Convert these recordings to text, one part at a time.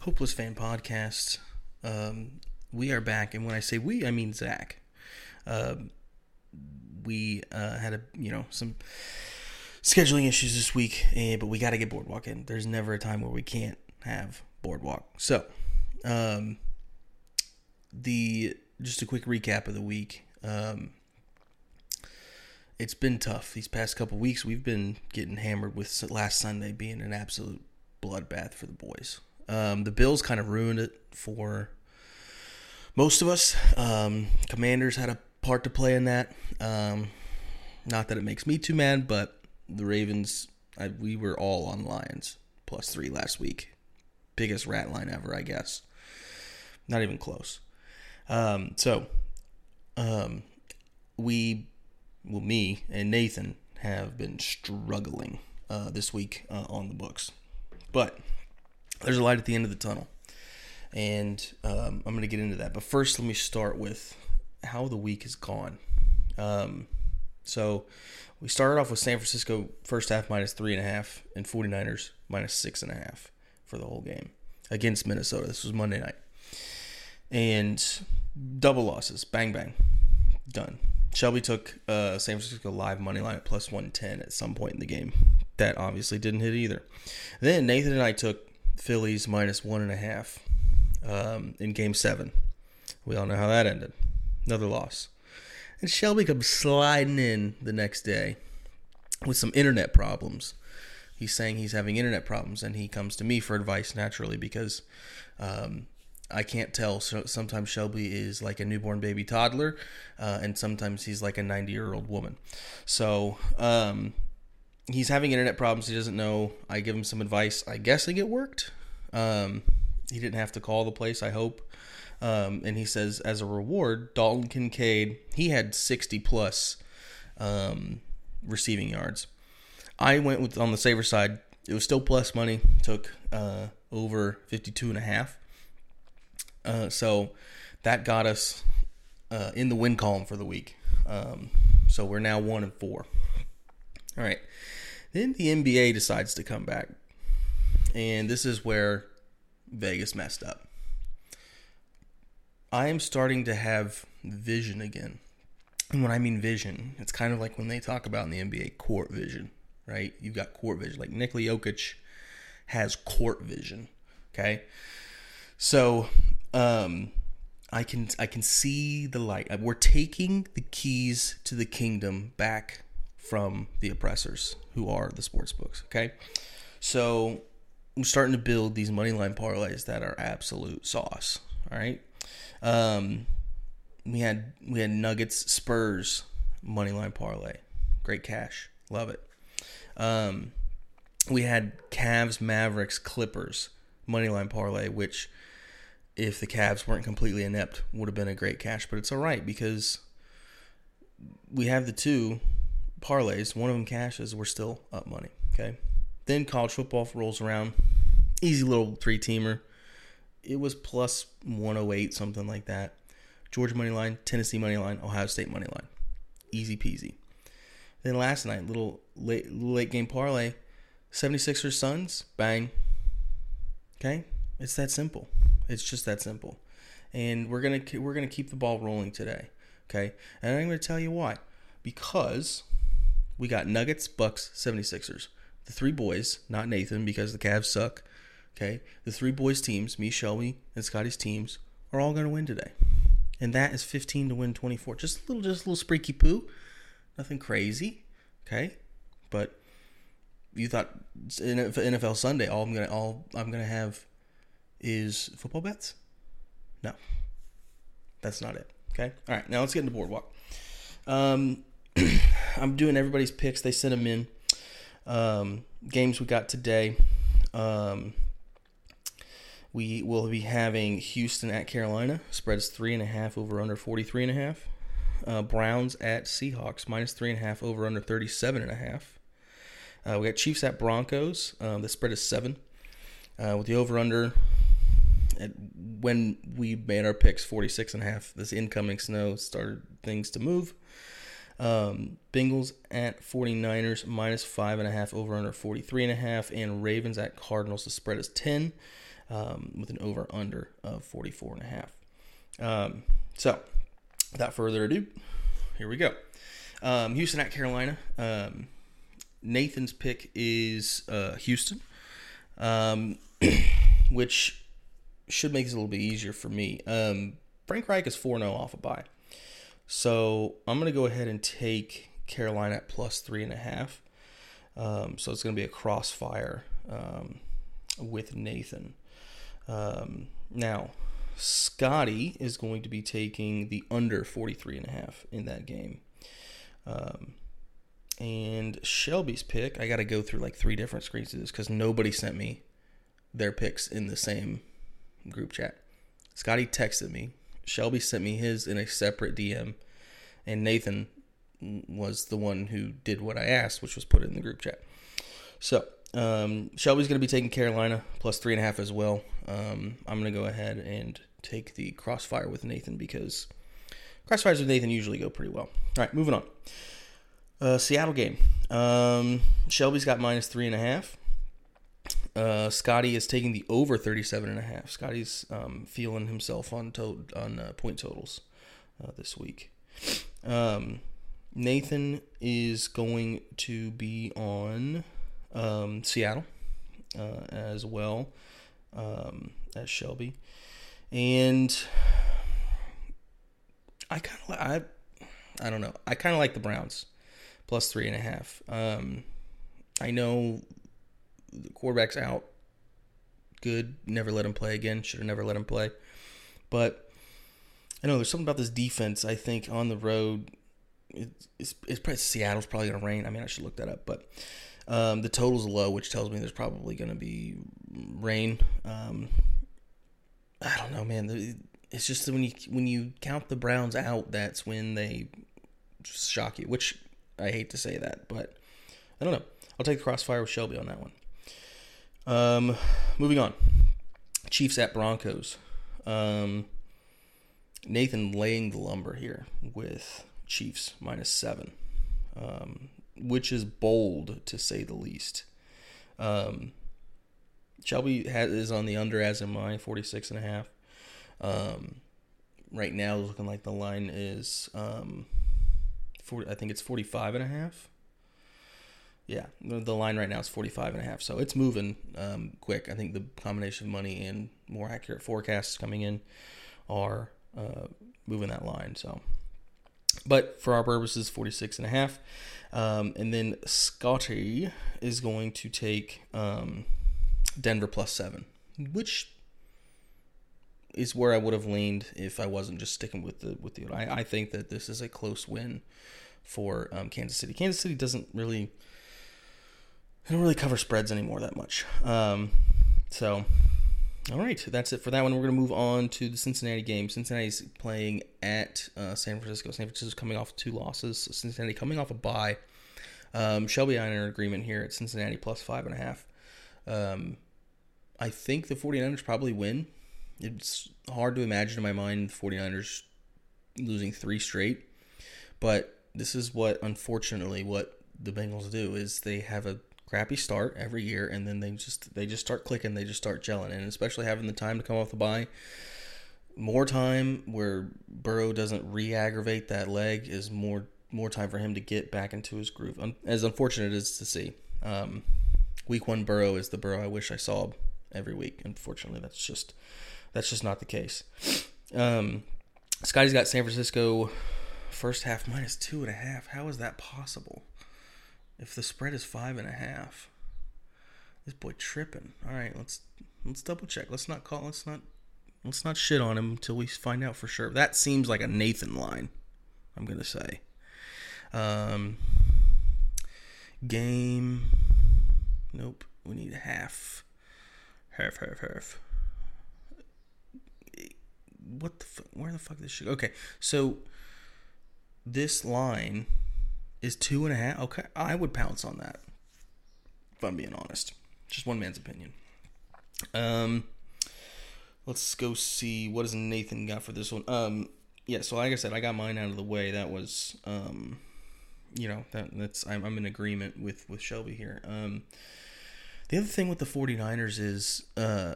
Hopeless Fan Podcast. Um, we are back, and when I say we, I mean Zack. Um, we uh, had a you know some scheduling issues this week, but we got to get Boardwalk in. There's never a time where we can't have Boardwalk. So, um, the just a quick recap of the week. Um, it's been tough these past couple weeks. We've been getting hammered with last Sunday being an absolute bloodbath for the boys. Um, the Bills kind of ruined it for most of us. Um, commanders had a part to play in that. Um, not that it makes me too mad, but the Ravens, I, we were all on Lions plus three last week. Biggest rat line ever, I guess. Not even close. Um, so, um, we, well, me and Nathan have been struggling uh, this week uh, on the books. But there's a light at the end of the tunnel. And um, I'm going to get into that. But first, let me start with how the week has gone. Um, so we started off with San Francisco first half minus three and a half, and 49ers minus six and a half for the whole game against Minnesota. This was Monday night. And double losses. Bang, bang. Done. Shelby took uh, San Francisco live money line at plus 110 at some point in the game. That obviously didn't hit either. Then Nathan and I took Phillies minus one and a half um, in game seven. We all know how that ended. Another loss. And Shelby comes sliding in the next day with some internet problems. He's saying he's having internet problems, and he comes to me for advice naturally because um, I can't tell. So sometimes Shelby is like a newborn baby toddler, uh, and sometimes he's like a 90 year old woman. So um, he's having internet problems. He doesn't know. I give him some advice. I guessing it worked. Um, he didn't have to call the place. I hope. Um, and he says, as a reward, Dalton Kincaid, he had 60 plus um, receiving yards. I went with on the saver side. It was still plus money. Took uh, over 52 and a half. Uh, so that got us uh, in the win column for the week. Um, so we're now one and four. All right. Then the NBA decides to come back. And this is where Vegas messed up. I am starting to have vision again. And when I mean vision, it's kind of like when they talk about in the NBA court vision, right? You've got court vision. Like Nikola Jokic has court vision. Okay. So um I can I can see the light. We're taking the keys to the kingdom back from the oppressors, who are the sports books. Okay, so I'm starting to build these money line parlays that are absolute sauce. All right, um, we had we had Nuggets Spurs money line parlay, great cash, love it. Um, we had Cavs Mavericks Clippers money line parlay, which if the Cavs weren't completely inept, would have been a great cash. But it's all right because we have the two parlays. One of them cashes. We're still up money. Okay. Then college football rolls around. Easy little three teamer. It was plus 108, something like that. Georgia money line, Tennessee money line, Ohio State money line. Easy peasy. Then last night, little late late game parlay, 76ers Suns, bang. Okay? It's that simple. It's just that simple. And we're going to we're going to keep the ball rolling today. Okay? And I'm going to tell you why. Because we got Nuggets, Bucks, 76ers. The three boys, not Nathan because the Cavs suck. Okay? The three boys teams, me, Shelby, and Scotty's teams are all going to win today. And that is 15 to win 24. Just a little just a little spreaky poo. Nothing crazy. Okay? But you thought NFL Sunday all I'm going to all I'm going to have is football bets? No. That's not it. Okay? All right, now let's get into Boardwalk. Um, I'm doing everybody's picks. They sent them in. Um, games we got today. Um, we will be having Houston at Carolina. Spreads three and a half over under 43 and a half. Uh, Browns at Seahawks minus three and a half over under 37 and a half. Uh, we got Chiefs at Broncos. Um, the spread is seven. Uh, with the over under at when we made our picks 46 and a half this incoming snow started things to move um, bengals at 49ers minus five and a half over under 43 and ravens at cardinals the spread is 10 um, with an over under of 44 and a half. Um, so, without further ado, here we go. Um, Houston at Carolina. Um, Nathan's pick is uh, Houston, um, which should make it a little bit easier for me. Um, Frank Reich is 4 0 off a bye. So I'm going to go ahead and take Carolina at plus 3.5. Um, so it's going to be a crossfire um, with Nathan. Um, now, Scotty is going to be taking the under 43.5 in that game. Um, and Shelby's pick, I got to go through like three different screens of this because nobody sent me their picks in the same group chat. Scotty texted me. Shelby sent me his in a separate DM, and Nathan was the one who did what I asked, which was put it in the group chat. So um, Shelby's going to be taking Carolina plus three and a half as well. Um, I'm going to go ahead and take the crossfire with Nathan because crossfires with Nathan usually go pretty well. All right, moving on. Uh, Seattle game. Um, Shelby's got minus three and a half. Uh, Scotty is taking the over 37 and a half. Scotty's um, feeling himself on to- on uh, point totals uh, this week. Um, Nathan is going to be on um, Seattle uh, as well um, as Shelby, and I kind of I I don't know. I kind of like the Browns plus three and a half. Um, I know the quarterback's out. Good. Never let him play again. Should have never let him play. But I know there's something about this defense. I think on the road, it's it's, it's probably Seattle's probably going to rain. I mean, I should look that up, but um, the total's low, which tells me there's probably going to be rain. Um, I don't know, man. It's just when you when you count the Browns out, that's when they shock you. Which I hate to say that, but I don't know. I'll take the crossfire with Shelby on that one. Um, moving on. Chiefs at Broncos. Um, Nathan laying the lumber here with Chiefs minus seven, um, which is bold to say the least. Um, Shelby has, is on the under as in mine, 46 and a half. Um, right now, looking like the line is um, 40, I think it's 45 and a half. Yeah, the line right now is 45 and a half. So it's moving um, quick. I think the combination of money and more accurate forecasts coming in are uh, moving that line. So, but for our purposes, 46 and a half. Um, and then Scotty is going to take um, Denver plus seven, which is where I would have leaned if I wasn't just sticking with the with the. I, I think that this is a close win for um, Kansas City. Kansas City doesn't really they don't really cover spreads anymore that much. Um, so, all right, that's it for that one. We're gonna move on to the Cincinnati game. Cincinnati's playing at uh, San Francisco. San Francisco's coming off two losses. Cincinnati coming off a bye. Um, Shelby and I are in agreement here at Cincinnati plus five and a half. Um, I think the 49ers probably win. It's hard to imagine in my mind the 49ers losing three straight. But this is what, unfortunately, what the Bengals do is they have a crappy start every year, and then they just they just start clicking, they just start gelling, and especially having the time to come off the bye, more time where Burrow doesn't re-aggravate that leg is more more time for him to get back into his groove. As unfortunate as to see, um, week one Burrow is the Burrow I wish I saw every week. Unfortunately, that's just that's just not the case. Um, Scotty's got San Francisco first half minus two and a half. How is that possible? If the spread is five and a half, this boy tripping. All right, let's let's double check. Let's not call. Let's not let's not shit on him until we find out for sure. That seems like a Nathan line. I'm gonna say. Um, game. Nope. We need half. Half. Half. Half what the fuck? Where the fuck this shit? Okay, so this line is two and a half. Okay, I would pounce on that. If I'm being honest, just one man's opinion. Um, let's go see what does Nathan got for this one. Um, yeah. So like I said, I got mine out of the way. That was um, you know that that's I'm, I'm in agreement with with Shelby here. Um, the other thing with the 49ers is uh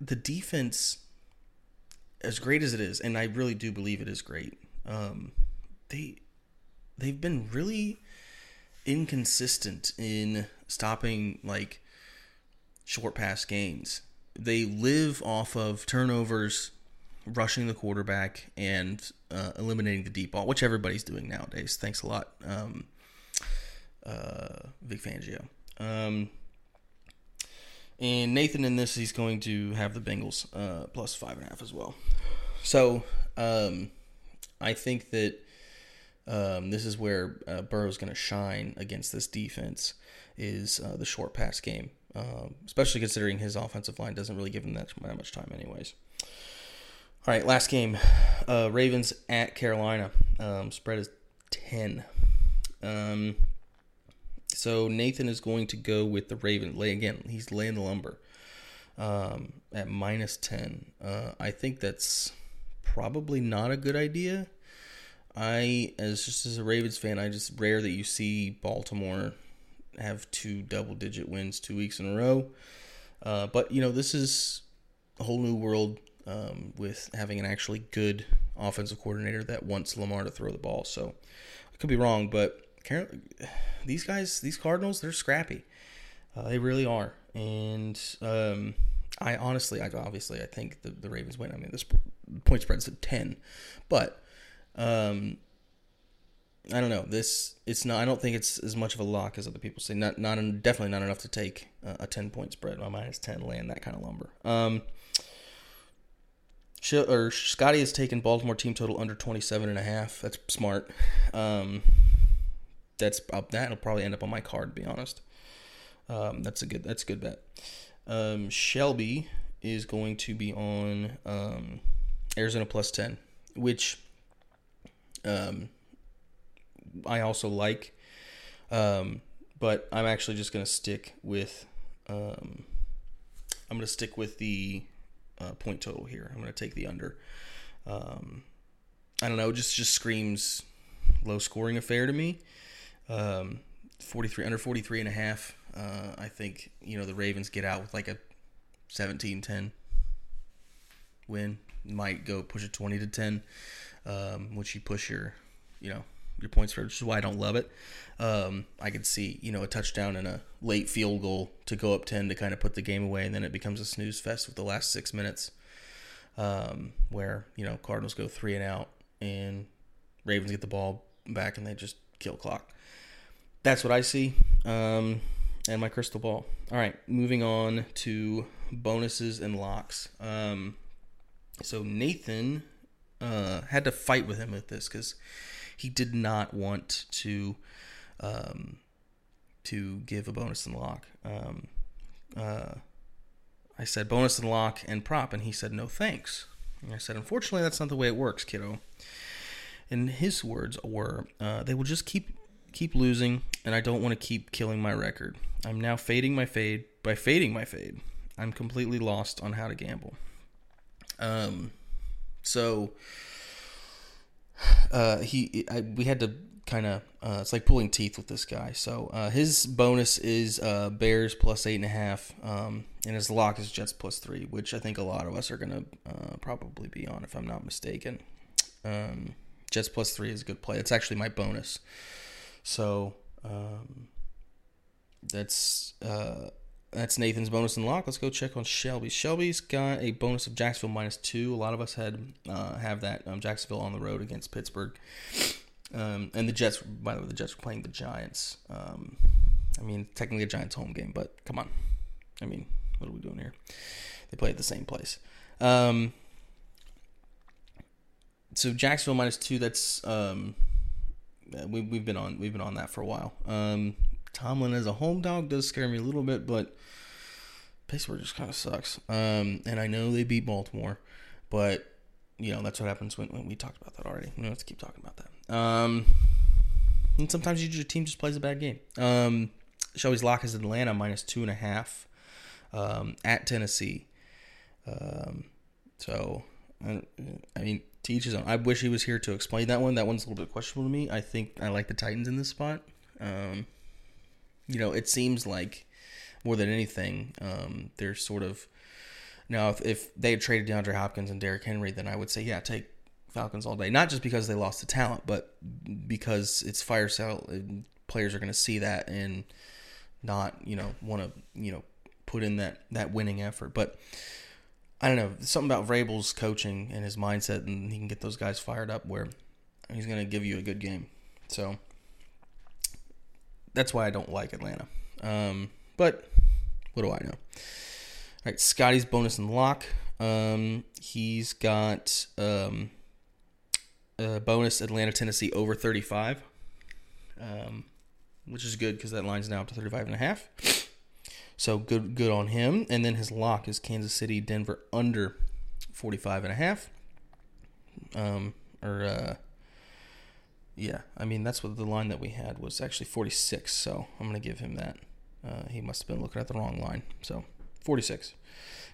the defense, as great as it is, and I really do believe it is great, um, they they've been really inconsistent in stopping like short pass games. They live off of turnovers, rushing the quarterback, and uh, eliminating the deep ball, which everybody's doing nowadays. Thanks a lot, um, uh, Vic Fangio. Um, and Nathan in this, he's going to have the Bengals uh, plus five and a half as well. So um, I think that um, this is where uh, Burrow's going to shine against this defense is uh, the short pass game, um, especially considering his offensive line doesn't really give him that, much time, anyways. All right, last game uh, Ravens at Carolina. Um, spread is 10. Um, so Nathan is going to go with the Raven. Lay again. He's laying the lumber um, at minus ten. Uh, I think that's probably not a good idea. I, as just as a Ravens fan, I just rare that you see Baltimore have two double-digit wins two weeks in a row. Uh, but you know this is a whole new world um, with having an actually good offensive coordinator that wants Lamar to throw the ball. So I could be wrong, but these guys, these Cardinals, they're scrappy. Uh, they really are. And um, I honestly, I obviously, I think the, the Ravens win. I mean, this point spread's at ten, but um, I don't know. This it's not. I don't think it's as much of a lock as other people say. Not not definitely not enough to take a, a ten point spread. My minus ten land that kind of lumber. Um, or Scotty has taken Baltimore team total under 27 and a half. That's smart. Um, that's up. That'll probably end up on my card. To be honest, um, that's a good. That's a good bet. Um, Shelby is going to be on um, Arizona plus ten, which um, I also like. Um, but I'm actually just going to stick with. Um, I'm going to stick with the uh, point total here. I'm going to take the under. Um, I don't know. Just just screams low scoring affair to me. Um, 43 under 43 and a half. Uh, I think you know the Ravens get out with like a 17-10 win. Might go push it 20 to 10, um, which you push your you know your points for, which is why I don't love it. Um, I could see you know a touchdown and a late field goal to go up 10 to kind of put the game away, and then it becomes a snooze fest with the last six minutes, um, where you know Cardinals go three and out, and Ravens get the ball back and they just kill clock that's what I see. Um, and my crystal ball. All right, moving on to bonuses and locks. Um, so Nathan uh, had to fight with him with this because he did not want to um, to give a bonus and lock. Um, uh, I said bonus and lock and prop, and he said no thanks. And I said, unfortunately, that's not the way it works, kiddo. And his words were, uh, they will just keep keep losing, and I don't want to keep killing my record. I'm now fading my fade. By fading my fade, I'm completely lost on how to gamble. Um, so uh, he, I, we had to kind of, uh, it's like pulling teeth with this guy. So uh, his bonus is uh, Bears plus eight and a half, um, and his lock is Jets plus three, which I think a lot of us are gonna uh, probably be on, if I'm not mistaken. Um, Jets plus three is a good play. It's actually my bonus. So um, that's uh, that's Nathan's bonus and lock. Let's go check on Shelby. Shelby's got a bonus of Jacksonville minus two. A lot of us had uh, have that um, Jacksonville on the road against Pittsburgh, um, and the Jets. By the way, the Jets were playing the Giants. Um, I mean, technically a Giants home game, but come on. I mean, what are we doing here? They play at the same place. Um, so Jacksonville minus two. That's um, we, we've been on we've been on that for a while. Tomlin as a home dog does scare me a little bit, but Pittsburgh just kind of sucks. Um, and I know they beat Baltimore, but you know that's what happens when, when we talked about that already. Don't have to keep talking about that. Um, and sometimes your team just plays a bad game. Um, Shelby's lock is Atlanta minus two and a half um, at Tennessee. Um, so I, I mean, to each his own. I wish he was here to explain that one. That one's a little bit questionable to me. I think I like the Titans in this spot. Um, you know, it seems like more than anything, um, they're sort of Now, if, if they had traded DeAndre Hopkins and Derrick Henry, then I would say, yeah, take Falcons all day. Not just because they lost the talent, but because it's fire sale. Players are going to see that and not, you know, want to, you know, put in that that winning effort. But I don't know something about Vrabel's coaching and his mindset, and he can get those guys fired up where he's going to give you a good game. So that's why I don't like Atlanta. Um, but what do I know? All right, Scotty's bonus and lock. Um, he's got um, a bonus Atlanta, Tennessee over 35, um, which is good because that line's now up to 35 and a half. So good, good on him. And then his lock is Kansas City, Denver under 45 and a half. Um, or uh, yeah, I mean that's what the line that we had was actually 46. So I'm gonna give him that. Uh, he must have been looking at the wrong line. So 46.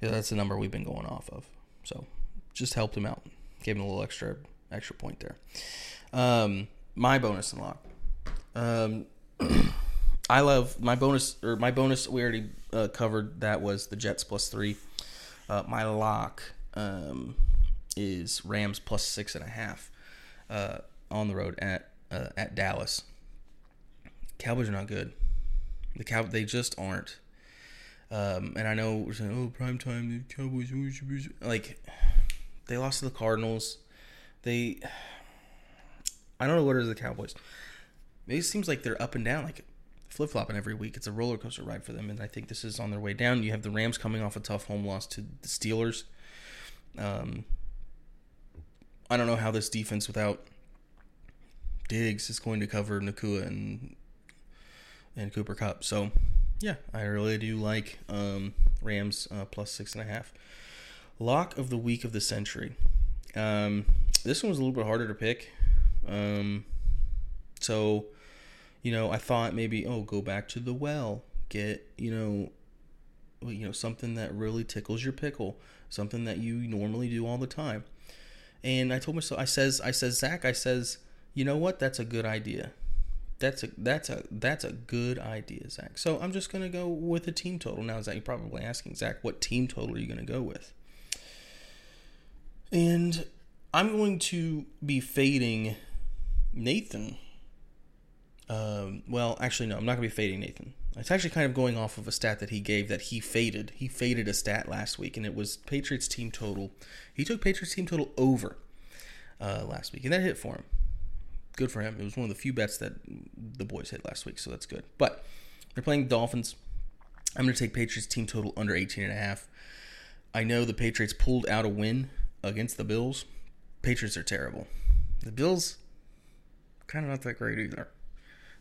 Yeah, that's the number we've been going off of. So just helped him out. Gave him a little extra extra point there. Um, my bonus and lock. Um, I love my bonus or my bonus. We already uh, covered that was the Jets plus three. Uh, my lock um, is Rams plus six and a half uh, on the road at uh, at Dallas. Cowboys are not good. The cow they just aren't. Um, and I know we're saying, oh, prime time, the Cowboys, like they lost to the Cardinals. They, I don't know what it is the Cowboys. It seems like they're up and down. Like flip flopping every week. It's a roller coaster ride for them, and I think this is on their way down. You have the Rams coming off a tough home loss to the Steelers. Um, I don't know how this defense without Diggs is going to cover Nacua and and Cooper Kupp. So, yeah, I really do like um, Rams uh, plus six and a half. Lock of the week of the century. Um, this one was a little bit harder to pick. Um, so you know, I thought maybe, oh, go back to the well, get, you know, you know, something that really tickles your pickle, something that you normally do all the time. And I told myself, I says, I says, Zack, I says, you know what? That's a good idea. That's a that's a that's a good idea, Zack. So I'm just gonna go with a team total now. Zack, you're probably asking Zack, what team total are you gonna go with? And I'm going to be fading Nathan um, well, actually, no, I'm not to be fading Nathan. It's actually kind of going off of a stat that he gave that he faded. He faded a stat last week, and it was Patriots team total. He took Patriots team total over uh, last week, and that hit for him. Good for him. It was one of the few bets that the boys hit last week, so that's good. But they're playing the Dolphins. I'm going to take Patriots team total under 18 and a half. I know the Patriots pulled out a win against the Bills. Patriots are terrible. The Bills, kind of not that great either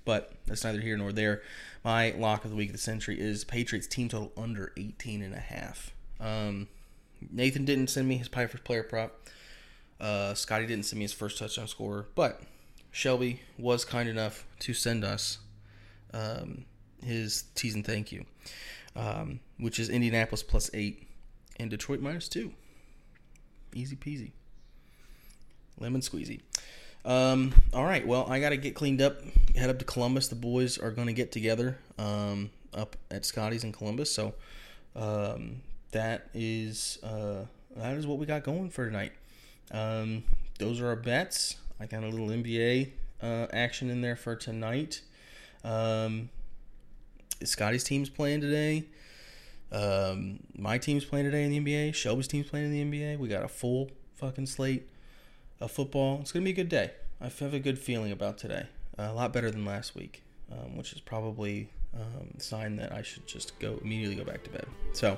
but that's neither here nor there. My lock of the week of the century is Patriots team total under 18 and a half. Um, Nathan didn't send me his Piper's player prop. Uh, Scotty didn't send me his first touchdown scorer, but Shelby was kind enough to send us um, his tease and thank you, um, which is Indianapolis plus eight and Detroit minus two. Easy peasy. Lemon squeezy. Um, all right. Well, I got to get cleaned up. Head up to Columbus. The boys are going to get together um, up at Scotty's in Columbus. So um, that is uh, that is what we got going for tonight. Um, those are our bets. I got a little NBA uh, action in there for tonight. Um, Scotty's team's playing today. Um, my team's playing today in the NBA. Shelby's team's playing in the NBA. We got a full fucking slate of football. It's going to be a good day. I have a good feeling about today. A lot better than last week, um, which is probably um, a sign that I should just go immediately go back to bed. So,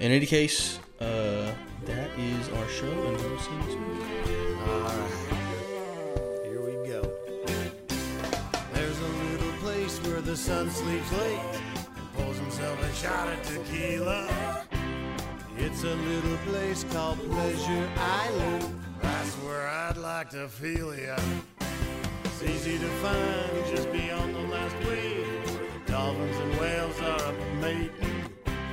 in any case, uh, that is our show, and we'll see you soon. All right, the sun sleeps late and pulls himself a shot of tequila. It's a little place called Pleasure Island. That's where I'd like to feel ya. It's easy to find just beyond the last wave. The dolphins and whales are up mating.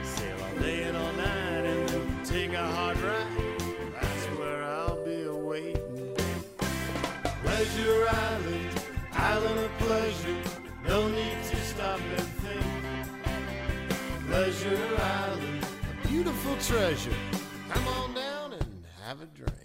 Sail all day and all night and then take a hard ride. That's where I'll be awaiting. Pleasure Island, island of pleasure. No need to stop and think. Pleasure Island, a beautiful treasure. Come on down and have a drink.